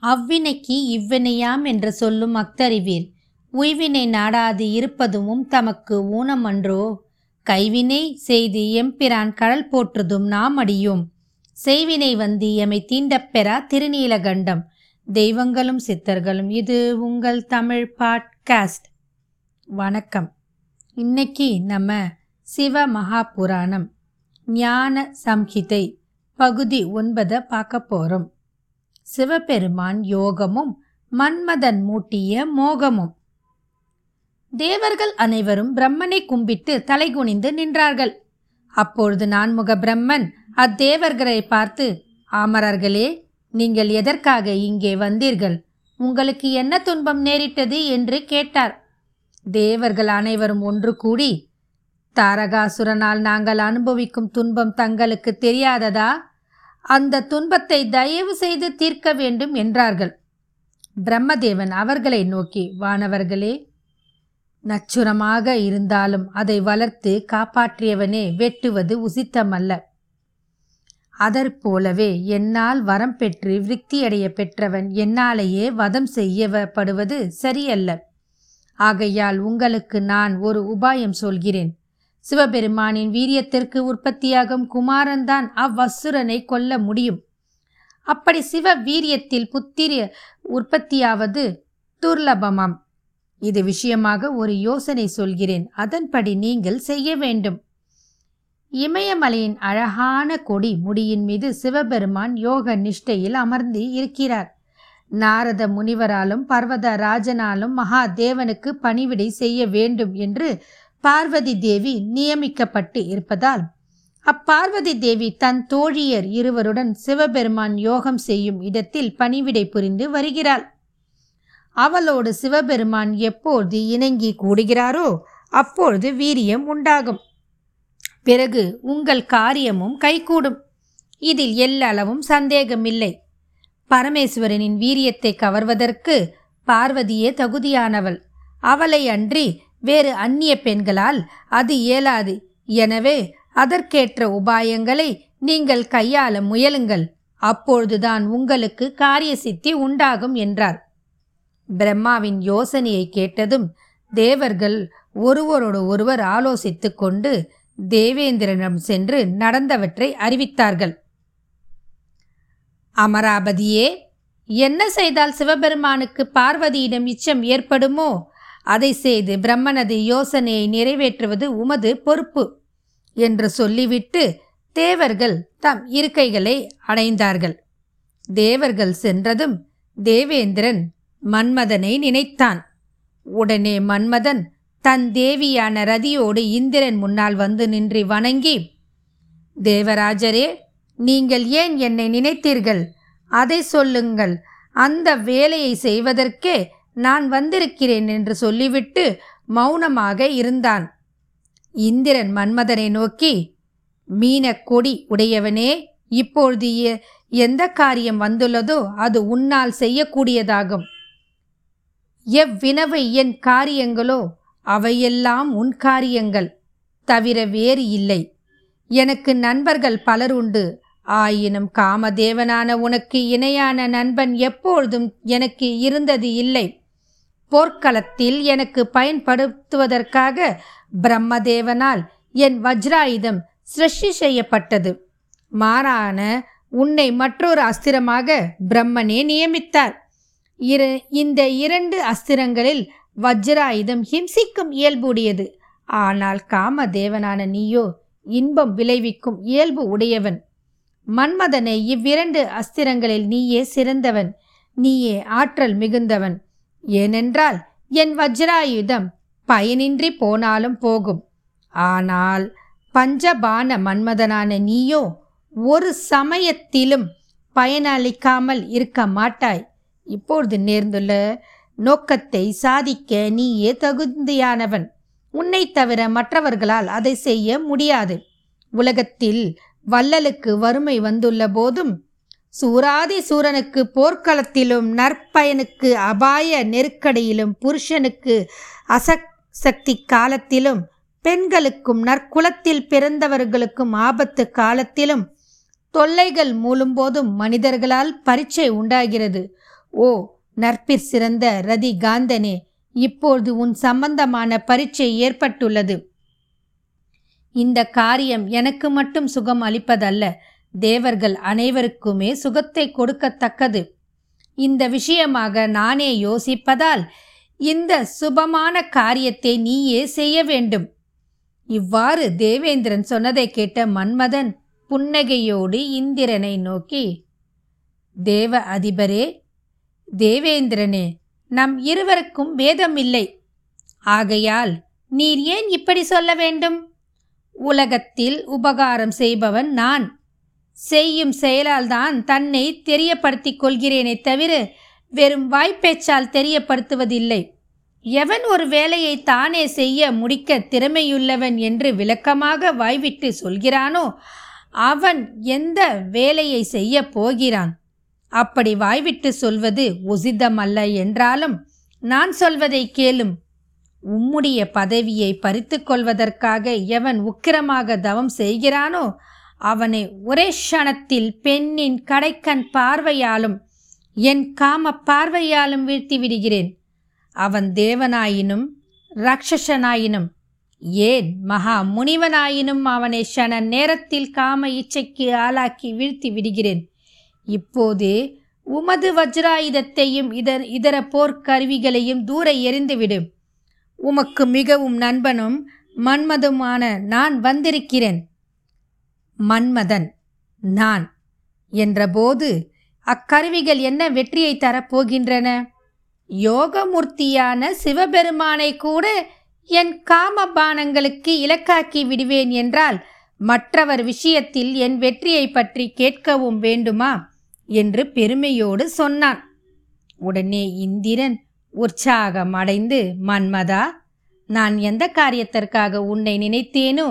அவ்வினைக்கு இவ்வினையாம் என்று சொல்லும் அக்தறிவீர் உய்வினை நாடாது இருப்பதும் தமக்கு ஊனமன்றோ? கைவினை செய்து எம்பிரான் கடல் போற்றுதும் நாம் அடியும். செய்வினை வந்து எமை தீண்டப் பெறா திருநீலகண்டம். தெய்வங்களும் சித்தர்களும் இது உங்கள் தமிழ் பாட்காஸ்ட். வணக்கம். இன்னைக்கு நம்ம சிவ மகாபுராணம் ஞான சம்ஹிதை பகுதி ஒன்பதை பார்க்க போகிறோம் சிவபெருமான் யோகமும் மன்மதன் மூட்டிய மோகமும். தேவர்கள் அனைவரும் பிரம்மனை கும்பிட்டு தலைகுனிந்து நின்றார்கள். அப்பொழுது நான்முக பிரம்மன் அத்தேவர்களை பார்த்து ஆமரர்களே நீங்கள் எதற்காக இங்கே வந்தீர்கள்? உங்களுக்கு என்ன துன்பம் நேரிட்டது? என்று கேட்டார். தேவர்கள் அனைவரும் ஒன்று கூடி தாரகாசுரனால் நாங்கள் அனுபவிக்கும் துன்பம் தங்களுக்கு தெரியாததா? அந்த துன்பத்தை தயவு செய்து தீர்க்க வேண்டும் என்றார்கள். பிரம்மதேவன் அவர்களை நோக்கி வானவர்களே நச்சுரமாக இருந்தாலும் அதை வளர்த்து காப்பாற்றியவனே வெட்டுவது உசித்தமல்ல. அதற்போலவே என்னால் வரம் பெற்று விருத்தியடைய பெற்றவன் என்னாலேயே வதம் செய்யப்படுவது சரியல்ல. ஆகையால் உங்களுக்கு நான் ஒரு உபாயம் சொல்கிறேன். சிவபெருமானின் வீரியத்திற்கு உற்பத்தியாகும் குமாரன்தான் அவ்வசுரனை கொல்ல முடியும். அப்படி சிவ வீரியத்தில் புத்திர உற்பத்தியாவது துர்லபமாம். இது விஷயமாக ஒரு யோசனை சொல்கிறேன். அதன்படி நீங்கள் செய்ய வேண்டும். இமயமலையின் அழகான கொடி முடியின் மீது சிவபெருமான் யோக நிஷ்டையில் அமர்ந்து இருக்கிறார். நாரத முனிவராலும் பர்வத ராஜனாலும் மகாதேவனுக்கு பணிவிடை செய்ய வேண்டும் என்று பார்வதி தேவி நியமிக்கப்பட்டு இருப்பதால் அப்பார்வதி தேவி தன் தோழியர் இருவருடன் சிவபெருமான் யோகம் செய்யும் இடத்தில் பணிவிடை புரிந்து வருகிறாள். அவளோடு சிவபெருமான் எப்போது இணங்கி கூடுகிறாரோ அப்பொழுது வீரியம் உண்டாகும். பிறகு உங்கள் காரியமும் கைகூடும். இதில் எல்லளவும் சந்தேகமில்லை. பரமேஸ்வரனின் வீரியத்தை கவர்வதற்கு பார்வதியே தகுதியானவள். அவளை அன்றி வேறு அந்நிய பெண்களால் அது இயலாது. எனவே அதற்கேற்ற உபாயங்களை நீங்கள் கையாள முயலுங்கள். அப்பொழுதுதான் உங்களுக்கு காரிய சித்தி உண்டாகும் என்றார். பிரம்மாவின் யோசனையை கேட்டதும் தேவர்கள் ஒருவரோடு ஒருவர் ஆலோசித்துக் கொண்டு தேவேந்திரனிடம் சென்று நடந்தவற்றை அறிவித்தார்கள். அமராபதியே என்ன செய்தால் சிவபெருமானுக்கு பார்வதியிடம் இச்சம் ஏற்படுமோ? அதை செய்து பிரம்மனது யோசனையை நிறைவேற்றுவது உமது பொறுப்பு என்று சொல்லிவிட்டு தேவர்கள் தம் இருக்கைகளை அடைந்தார்கள். தேவர்கள் சென்றதும் தேவேந்திரன் மன்மதனை நினைத்தான். உடனே மன்மதன் தன் தேவியான ரதியோடு இந்திரன் முன்னால் வந்து நின்று வணங்கி தேவராஜரே நீங்கள் ஏன் என்னை நினைத்தீர்கள்? அதை சொல்லுங்கள். அந்த வேலையை செய்வதற்கே நான் வந்திருக்கிறேன் என்று சொல்லிவிட்டு மௌனமாக இருந்தான். இந்திரன் மன்மதனை நோக்கி மீன கொடி உடையவனே இப்பொழுது எந்த காரியம் வந்துள்ளதோ அது உன்னால் செய்யக்கூடியதாகும். எவ்வினவை என் காரியங்களோ அவையெல்லாம் உன் காரியங்கள் தவிர வேறு இல்லை. எனக்கு நண்பர்கள் பலர் உண்டு. ஆயினும் காமதேவனான உனக்கு இணையான நண்பன் எப்பொழுதும் எனக்கு இருந்தது இல்லை. போர்க்களத்தில் எனக்கு பயன்படுத்துவதற்காக பிரம்மதேவனால் என் வஜ்ராயுதம் சிருஷ்டி செய்யப்பட்டது. மாறான உன்னை மற்றொரு அஸ்திரமாக பிரம்மனே நியமித்தார். இரு இந்த இரண்டு அஸ்திரங்களில் வஜ்ராயுதம் ஹிம்சிக்கும் இயல்புடையது. ஆனால் காமதேவனான நீயோ இன்பம் விளைவிக்கும் இயல்பு உடையவன். மன்மதனை இவ்விரண்டு அஸ்திரங்களில் நீயே சிறந்தவன். நீயே ஆற்றல் மிகுந்தவன். ஏனென்றால் என் வஜ்ராயுதம் பயனின்றி போனாலும் போகும். ஆனால் பஞ்சபான மன்மதனான நீயோ ஒரு சமயத்திலும் பயனளிக்காமல் இருக்க மாட்டாய். இப்பொழுது நேர்ந்துள்ள நோக்கத்தை சாதிக்க நீயே தகுதியானவன். உன்னை தவிர மற்றவர்களால் அதை செய்ய முடியாது. உலகத்தில் வள்ளலுக்கு வறுமை வந்துள்ள போதும் சூராதி சூரனுக்கு போர்க்களத்திலும் நற்பயனுக்கு அபாய நெருக்கடியிலும் புருஷனுக்கு அசக்தி காலத்திலும் பெண்களுக்கும் நற்குலத்தில் பிறந்தவர்களுக்கும் ஆபத்து காலத்திலும் தொல்லைகள் மூழும்போதும் மனிதர்களால் பரீட்சை உண்டாகிறது. ஓ நற்பிற் சிறந்த ரதி காந்தனே இப்போது உன் சம்பந்தமான பரீட்சை ஏற்பட்டுள்ளது. இந்த காரியம் எனக்கு மட்டும் சுகம் அளிப்பதல்ல. தேவர்கள் அனைவருக்குமே சுகத்தை கொடுக்கத்தக்கது. இந்த விஷயமாக நானே யோசிப்பதால் இந்த சுபமான காரியத்தை நீயே செய்ய வேண்டும். இவ்வாறு தேவேந்திரன் சொன்னதை கேட்ட மன்மதன் புன்னகையோடு இந்திரனை நோக்கி தேவ அதிபரே தேவேந்திரனே நம் இருவருக்கும் வேதம் இல்லை ஆகையால் நீர் ஏன் இப்படி சொல்ல வேண்டும்? உலகத்தில் உபகாரம் செய்பவன் நான். செய்யும் செயலால் தான் தன்னை தெரியப்படுத்திக் கொள்கிறேனே தவிர வெறும் வாய்ப்பேச்சால் தெரியப்படுத்துவதில்லை. எவன் ஒரு வேலையை தானே செய்ய முடிக்க திறமையுள்ளவன் என்று விளக்கமாக வாய்விட்டு சொல்கிறானோ அவன் எந்த வேலையை செய்ய போகிறான்? அப்படி வாய்விட்டு சொல்வது உசிதமல்ல என்றாலும் நான் சொல்வதை கேளும். உம்முடைய பதவியை பறித்து கொள்வதற்காக எவன் உக்கிரமாக தவம் செய்கிறானோ அவனை ஒரே க்ஷணத்தில் பெண்ணின் கடைக்கண் பார்வையாலும் என் காம பார்வையாலும் வீழ்த்தி விடுகிறேன். அவன் தேவனாயினும் ராட்சசனாயினும் ஏன் மகா முனிவனாயினும் அவனை ஷன நேரத்தில் காம இச்சைக்கு ஆளாக்கி வீழ்த்தி விடுகிறேன். இப்போது உமது வஜ்ராயுதத்தையும் இதர் இதர போர்க்கருவிகளையும் தூர எறிந்துவிடும் உமக்கு மிகவும் நண்பனும் மன்மதுமான நான் வந்திருக்கிறேன். மன்மதன் நான். என்றபோது அக்கருவிகள் என்ன வெற்றியை தரப்போகின்றன? யோகமூர்த்தியான சிவபெருமானை கூட என் காமபானங்களுக்கு இலக்காக்கி விடுவேன் என்றால் மற்றவர் விஷயத்தில் என் வெற்றியை பற்றி கேட்கவும் வேண்டுமா? என்று பெருமையோடு சொன்னான். உடனே இந்திரன் உற்சாகம் அடைந்து மன்மதா நான் எந்த காரியத்திற்காக உன்னை நினைத்தேனோ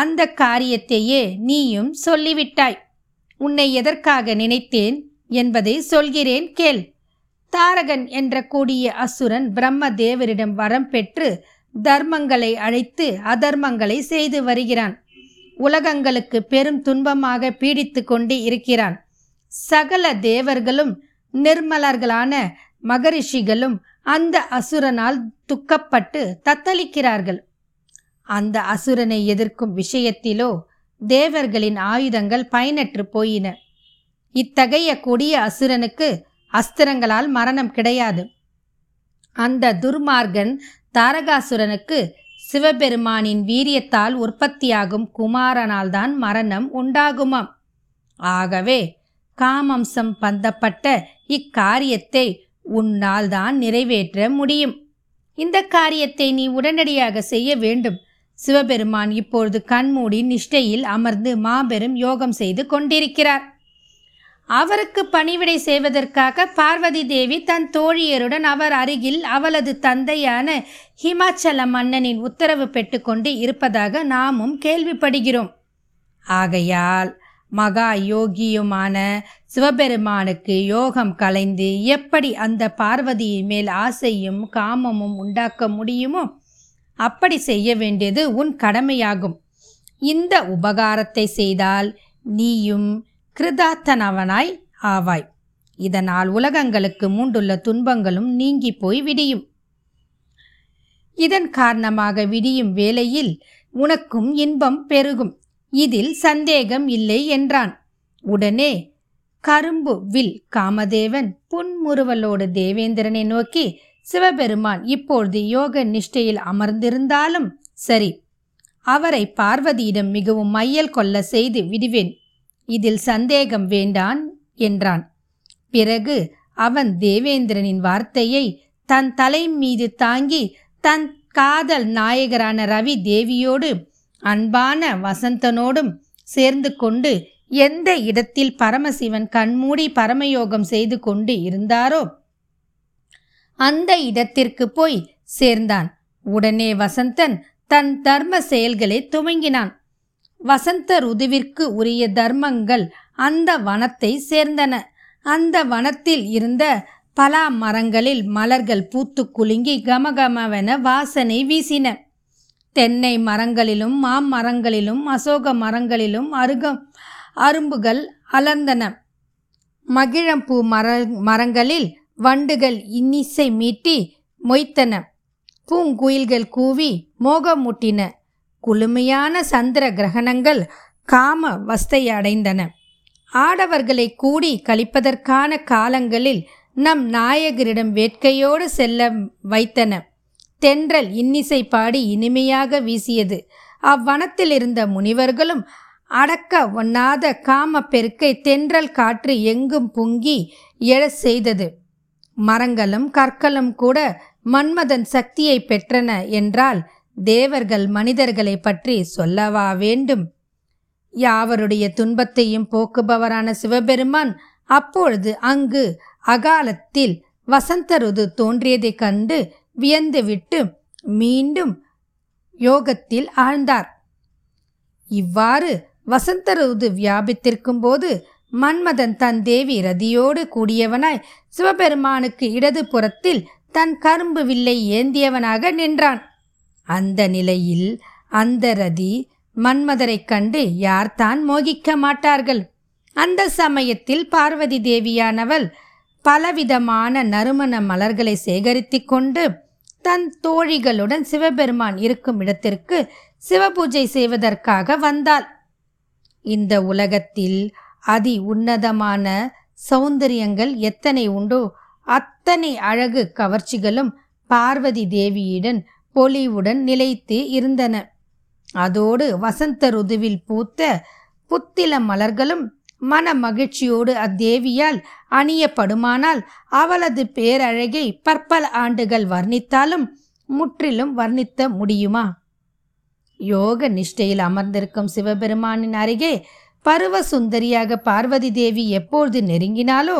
அந்த காரியத்தையே நீயும் சொல்லிவிட்டாய். உன்னை எதற்காக நினைத்தேன் என்பதை சொல்கிறேன் கேள். தாரகன் என்ற கூடிய அசுரன் பிரம்ம தேவரிடம் வரம் பெற்று தர்மங்களை அழைத்து அதர்மங்களை செய்து வருகிறான். உலகங்களுக்கு பெரும் துன்பமாக பீடித்து கொண்டு இருக்கிறான். சகல தேவர்களும் நிர்மலர்களான மகரிஷிகளும் அந்த அசுரனால் துக்கப்பட்டு தத்தளிக்கிறார்கள். அந்த அசுரனை எதிர்க்கும் விஷயத்திலோ தேவர்களின் ஆயுதங்கள் பயனற்று போயின. இத்தகைய கொடிய அசுரனுக்கு அஸ்திரங்களால் மரணம் கிடையாது. அந்த துர்மார்கன் தாரகாசுரனுக்கு சிவபெருமானின் வீரியத்தால் உற்பத்தியாகும் குமாரனால்தான் மரணம் உண்டாகுமாம். ஆகவே காமம்சம் பந்தப்பட்ட இக்காரியத்தை உன்னால் தான் நிறைவேற்ற முடியும். இந்த காரியத்தை நீ உடனடியாக செய்ய வேண்டும். சிவபெருமான் இப்பொழுது கண்மூடி நிஷ்டையில் அமர்ந்து மாபெரும் யோகம் செய்து கொண்டிருக்கிறார். அவருக்கு பணிவிடை செய்வதற்காக பார்வதி தேவி தன் தோழியருடன் அவர் அருகில் அவளது தந்தையான ஹிமாச்சல மன்னனின் உத்தரவு பெற்றுக்கொண்டு இருப்பதாக நாமும் கேள்விப்படுகிறோம். ஆகையால் மகா யோகியுமான சிவபெருமானுக்கு யோகம் கலைந்து எப்படி அந்த பார்வதியின் மேல் ஆசையும் காமமும் உண்டாக்க முடியுமோ அப்படி செய்ய வேண்டியது உன் கடமையாகும். இந்த உபகாரத்தை செய்தால் நீயும் கிருதார்த்தனவனாய் ஆவாய். இதனால் உலகங்களுக்கு மூண்டுள்ள துன்பங்களும் நீங்கி போய் விடியும். இதன் காரணமாக விடியும் வேளையில் உனக்கும் இன்பம் பெருகும். இதில் சந்தேகம் இல்லை என்றான். உடனே கரும்பு வில் காமதேவன் புன்முறுவலோடு தேவேந்திரனை நோக்கி சிவபெருமான் இப்பொழுது யோக நிஷ்டையில் அமர்ந்திருந்தாலும் சரி அவரை பார்வதியிடம் மிகவும் மையல் கொள்ள செய்து விடுவேன். இதில் சந்தேகம் வேண்டான் என்றான். பிறகு அவன் தேவேந்திரனின் வார்த்தையை தன் தலை மீது தாங்கி தன் காதல் நாயகரான ரவி தேவியோடு அன்பான வசந்தனோடும் சேர்ந்து கொண்டு எந்த இடத்தில் பரமசிவன் கண்மூடி பரமயோகம் செய்து கொண்டு இருந்தாரோ அந்த இடத்திற்கு போய் சேர்ந்தான். உடனே வசந்தன் தன் தர்ம செயல்களை துவங்கினான். வசந்த ருதுவிற்கு உரிய தர்மங்கள் அந்த வனத்தை சேர்ந்தன. அந்த வனத்தில் இருந்த பலா மரங்களில் மலர்கள் பூத்து குலுங்கி கமகமவென வாசனை வீசின. தென்னை மரங்களிலும் மாமரங்களிலும் அசோக மரங்களிலும் அருகம் அரும்புகள் அலர்ந்தன. மகிழம்பூ மர மரங்களில் வண்டுகள் இன்னிசை மீட்டி மொய்த்தன. பூங்குயில்கள் கூவி மோகமூட்டின குளுமையான சந்திர கிரகணங்கள் காம வஸ்தை அடைந்தன. ஆடவர்களை கூடி கழிப்பதற்கான காலங்களில் நம் நாயகரிடம் வேட்கையோடு செல்ல வைத்தன. தென்றல் இன்னிசை பாடி இனிமையாக வீசியது. அவ்வனத்தில் இருந்த முனிவர்களும் அடக்க ஒண்ணாத காம பெருக்கை தென்றல் காற்று எங்கும் பொங்கி எழ செய்தது. மரங்களும் கற்களும் கூட மன்மதன் சக்தியை பெற்றன என்றால் தேவர்கள் மனிதர்களை பற்றி சொல்லவா வேண்டும்? யாவருடைய துன்பத்தையும் போக்குபவரான சிவபெருமான் அப்பொழுது அங்கு அகாலத்தில் வசந்த ருது தோன்றியதைக் கண்டு வியந்துவிட்டு மீண்டும் யோகத்தில் ஆழ்ந்தார். இவ்வாறு வசந்த ருது வியாபித்திருக்கும் போது மன்மதன் தன் தேவி ரதியோடு கூடியவனாய் சிவபெருமானுக்கு இடது புறத்தில் தன் கரும்பு வில்லை ஏந்தியவனாக நின்றான். அந்த நிலையில் அந்த ரதி மன்மதரைக் கண்டு யார்தான் மோகிக்க மாட்டார்கள்? அந்த சமயத்தில் பார்வதி தேவியானவள் பலவிதமான நறுமண மலர்களை சேகரித்து கொண்டு தன் தோழிகளுடன் சிவபெருமான் இருக்கும் இடத்திற்கு சிவபூஜை செய்வதற்காக வந்தாள். இந்த உலகத்தில் அதி உன்னதமான சௌந்தரியங்கள் எத்தனை உண்டோ அத்தனை அழகு கவர்ச்சிகளும் பார்வதி தேவியுடன் பொலிவுடன் நிலைத்து இருந்தன. அதோடு வசந்த ருதுவில் பூத்த புத்தில மலர்களும் மன மகிழ்ச்சியோடு அத்தேவியால் அணியப்படுமானால் அவளது பேரழகை பற்பல ஆண்டுகள் வர்ணித்தாலும் முற்றிலும் வர்ணித்த முடியுமா? யோக நிஷ்டையில் அமர்ந்திருக்கும் சிவபெருமானின் அருகே பருவ சுந்தரியாக பார்வதி தேவி எப்பொழுது நெருங்கினாலோ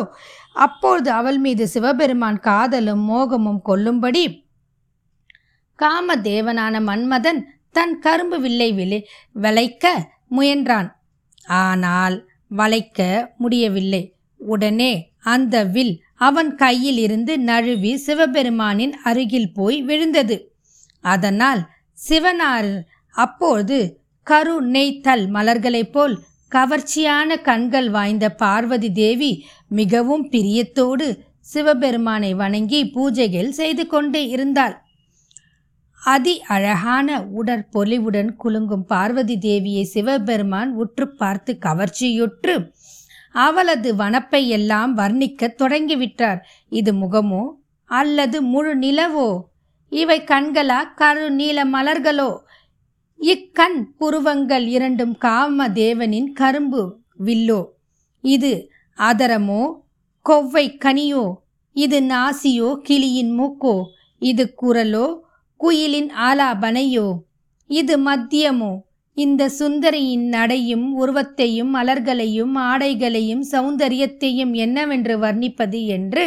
அப்பொழுது அவள் மீது சிவபெருமான் காதலும் மோகமும் கொல்லும்படி காமதேவனான மன்மதன் தன் கரும்பு வில்லை விலை வளைக்க முயன்றான். ஆனால் வளைக்க முடியவில்லை. உடனே அந்த வில் அவன் கையில் இருந்து நழுவி சிவபெருமானின் அருகில் போய் விழுந்தது. அதனால் சிவனார் அப்போது கரு நெய்த்தல் மலர்களைப் போல் கவர்ச்சியான கண்கள் வாய்ந்த பார்வதி தேவி மிகவும் பிரியத்தோடு சிவபெருமானை வணங்கி பூஜைகள் செய்து கொண்டே இருந்தாள். அதி அழகான உடற்பொலிவுடன் குலுங்கும் பார்வதி தேவியை சிவபெருமான் உற்று பார்த்து கவர்ச்சியுற்று அவளது வனப்பை எல்லாம் வர்ணிக்க தொடங்கிவிட்டார். இது முகமோ அல்லது முழு நிலவோ? இவை கண்களா கரு நீல மலர்களோ? இக்கண் புருவங்கள் இரண்டும் காம தேவனின் கரும்பு வில்லோ. இது அதரமோ கொவ்வை கனியோ இது நாசியோ கிளியின் மூக்கோ இது குரலோ குயிலின் ஆலாபனையோ. இது மத்தியமோ இந்த சுந்தரியின் நடையும் உருவத்தையும் மலர்களையும் ஆடைகளையும் சௌந்தரியத்தையும் என்னவென்று வர்ணிப்பது என்று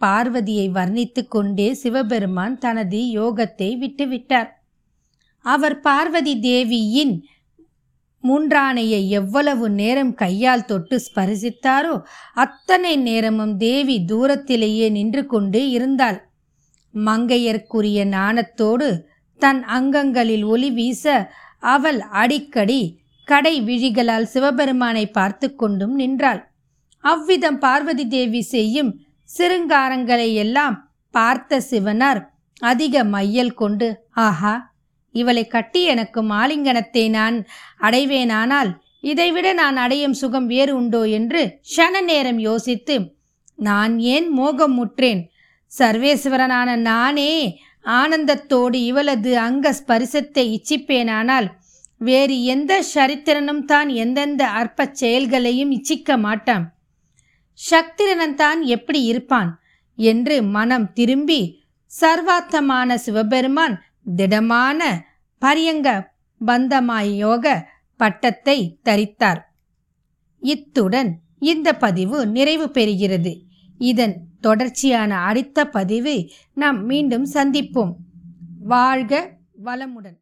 பார்வதியை வர்ணித்து கொண்டே சிவபெருமான் தனது யோகத்தை விட்டுவிட்டார். அவர் பார்வதி தேவியின் மூன்றானையை எவ்வளவு நேரம் கையால் தொட்டு ஸ்பரிசித்தாரோ அத்தனை நேரமும் தேவி தூரத்திலேயே நின்று கொண்டு இருந்தாள். மங்கையர்க்குரிய நாணத்தோடு தன் அங்கங்களில் ஒளி வீச அவள் அடிக்கடி கடை விழிகளால் சிவபெருமானை பார்த்து கொண்டும் நின்றாள். அவ்விதம் பார்வதி தேவி செய்யும் சிருங்காரங்களை எல்லாம் பார்த்த சிவனார் அதிக மையல் கொண்டு ஆஹா இவளை கட்டி எனக்கு மாலிங்கனத்தை நான் அடைவேனானால் இதைவிட நான் அடையும் சுகம் வேறு உண்டோ என்று ஷன நேரம் யோசித்து நான் ஏன் மோகம் முற்றேன்? சர்வேஸ்வரனான நானே ஆனந்தத்தோடு இவளது அங்க ஸ்பரிசத்தை இச்சிப்பேனானால் வேறு எந்த சரித்திரனும் தான் எந்தெந்த அற்பச் செயல்களையும் இச்சிக்க மாட்டான் சக்திரனன் தான் எப்படி இருப்பான்? என்று மனம் திரும்பி சர்வாத்தமான சிவபெருமான் திடமான பரியங்க பந்தமாயோக பட்டத்தை தரித்தார். இத்துடன் இந்த பதிவு நிறைவு பெறுகிறது. இதன் தொடர்ச்சியான அடுத்த பதிவை நாம் மீண்டும் சந்திப்போம். வாழ்க வளமுடன்.